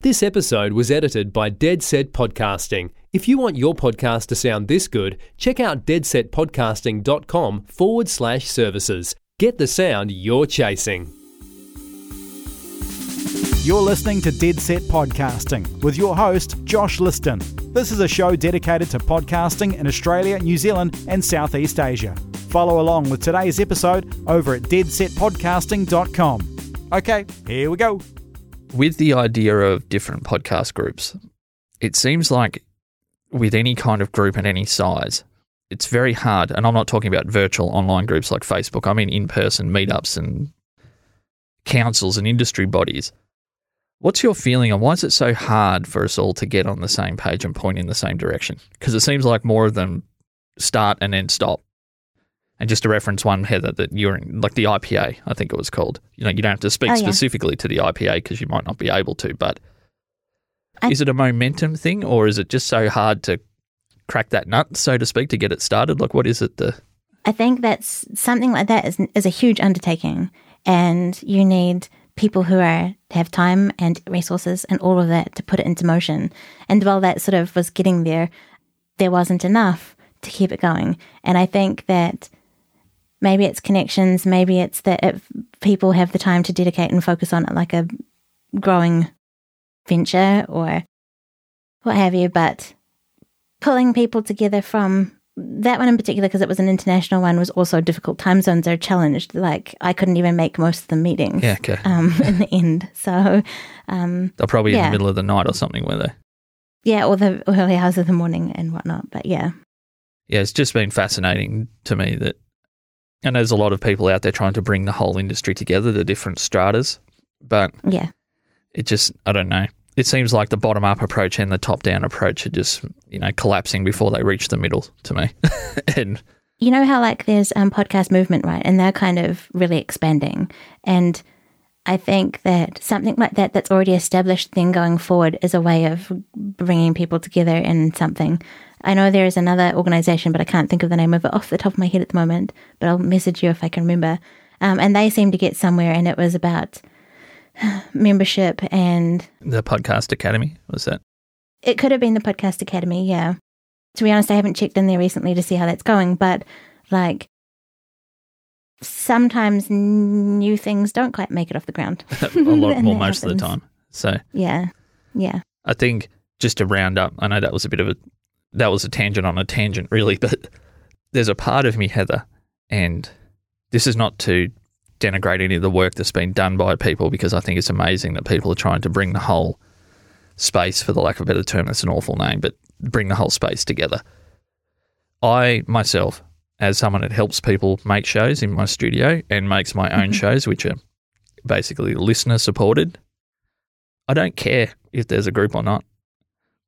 This episode was edited by Dead Set Podcasting. If you want your podcast to sound this good, check out deadsetpodcasting.com forward slash services. Get the sound you're chasing. You're listening to Dead Set Podcasting with your host, Josh Cliston. This is a show dedicated to podcasting in Australia, New Zealand, and Southeast Asia. Follow along with today's episode over at deadsetpodcasting.com. Okay, here we go. With the idea of different podcast groups, it seems like with any kind of group at any size, it's very hard. And I'm not talking about virtual online groups like Facebook, I mean in person meetups and councils and industry bodies. What's your feeling on why is it so hard for us all to get on the same page and point in the same direction? Because it seems like more of them start and then stop. And just to reference one, Heather, that you're in, like the IPA, I think it was called. You know, you don't have to speak Oh, yeah. specifically to the IPA because you might not be able to, but I- is it a momentum thing or is it just so hard to crack that nut, so to speak, to get it started? Like, what is it? The I think that's something like that is, is a huge undertaking, and you need people who are have time and resources and all of that to put it into motion. And while that sort of was getting there, there wasn't enough to keep it going. And I think that maybe it's connections, maybe it's that if people have the time to dedicate and focus on it like a growing venture or what have you, but pulling people together from that one in particular, because it was an international one, was also difficult. Time zones are challenged. Like I couldn't even make most of the meetings. yeah, okay, Um, in the end, so um, they're probably in the middle of the night or something, were they? yeah, or the early hours of the morning and whatnot. But yeah, yeah, it's just been fascinating to me that, and there's a lot of people out there trying to bring the whole industry together, the different stratas, but yeah, it just, I don't know. It seems like the bottom up approach and the top down approach are just, you know, collapsing before they reach the middle to me. and you know how like there's um podcast movement, right? And they're kind of really expanding. And I think that something like that that's already established, then going forward, is a way of bringing people together in something. I know there is another organization, but I can't think of the name of it off the top of my head at the moment. But I'll message you if I can remember. Um, and they seem to get somewhere, and it was about membership and the podcast academy was that? it could have been the podcast academy yeah to be honest i haven't checked in there recently to see how that's going but like sometimes new things don't quite make it off the ground a lot more most of the time. So yeah yeah I think just to round up, I know that was a bit of a that was a tangent on a tangent, really, but there's a part of me, Heather, and this is not to denigrate any of the work that's been done by people because I think it's amazing that people are trying to bring the whole space, for the lack of a better term, that's an awful name, but bring the whole space together. I myself, as someone that helps people make shows in my studio and makes my own mm-hmm. shows, which are basically listener supported, I don't care if there's a group or not.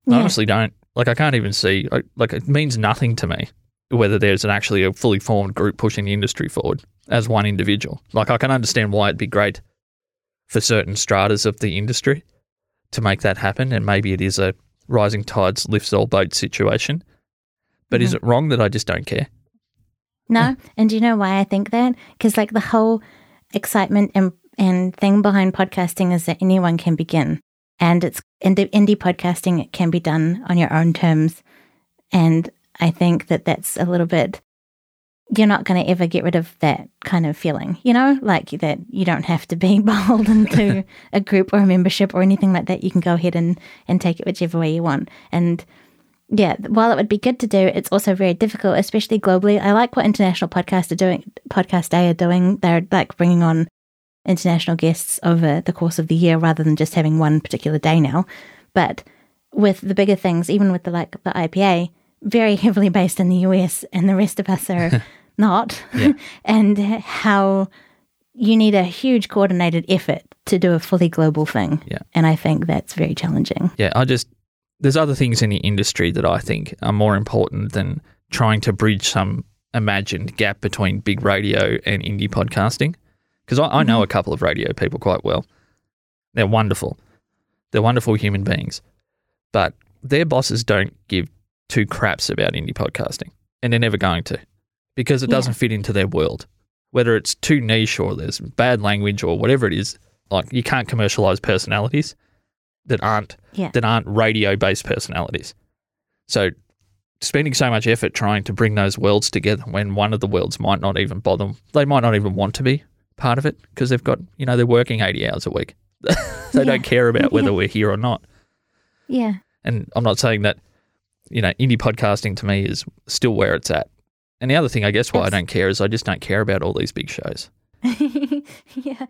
I honestly don't. Like, I can't even see, like, it means nothing to me whether there's an actually a fully formed group pushing the industry forward as one individual. Like, I can understand why it'd be great for certain stratas of the industry to make that happen. And maybe it is a rising tides lifts all boats situation. But is mm-hmm. it wrong that I just don't care? No? And do you know why i think that? Because like the whole excitement and and thing behind podcasting is that anyone can begin. And it's indie, indie podcasting it can be done on your own terms. And i think that that's a little bit you're not going to ever get rid of that kind of feeling you know? Like that you don't have to be beholden to a group or a membership or anything like that. You can go ahead and and take it whichever way you want. And yeah, while it would be good to do, it's also very difficult, especially globally. I like what international podcasts are doing. Podcast Day are doing. They're like bringing on international guests over the course of the year rather than just having one particular day now. But with the bigger things, even with the like the IPA, very heavily based in the US, and the rest of us are not. Yeah. and how you need a huge coordinated effort to do a fully global thing. Yeah. And I think that's very challenging. Yeah, I just there's other things in the industry that I think are more important than trying to bridge some imagined gap between big radio and indie podcasting. Because I, I know mm-hmm. a couple of radio people quite well. They're wonderful. They're wonderful human beings. But their bosses don't give two craps about indie podcasting. And they're never going to. Because it Yeah. doesn't fit into their world. Whether it's too niche or there's bad language or whatever it is, like you can't commercialize personalities. That aren't Yeah. that aren't radio based personalities. So spending so much effort trying to bring those worlds together when one of the worlds might not even bother they might not even want to be part of it because they've got you know they're working 80 hours a week they Yeah. don't care about whether Yeah. we're here or not Yeah. and i'm not saying that you know indie podcasting to me is still where it's at and the other thing i guess why i don't care is i just don't care about all these big shows yeah.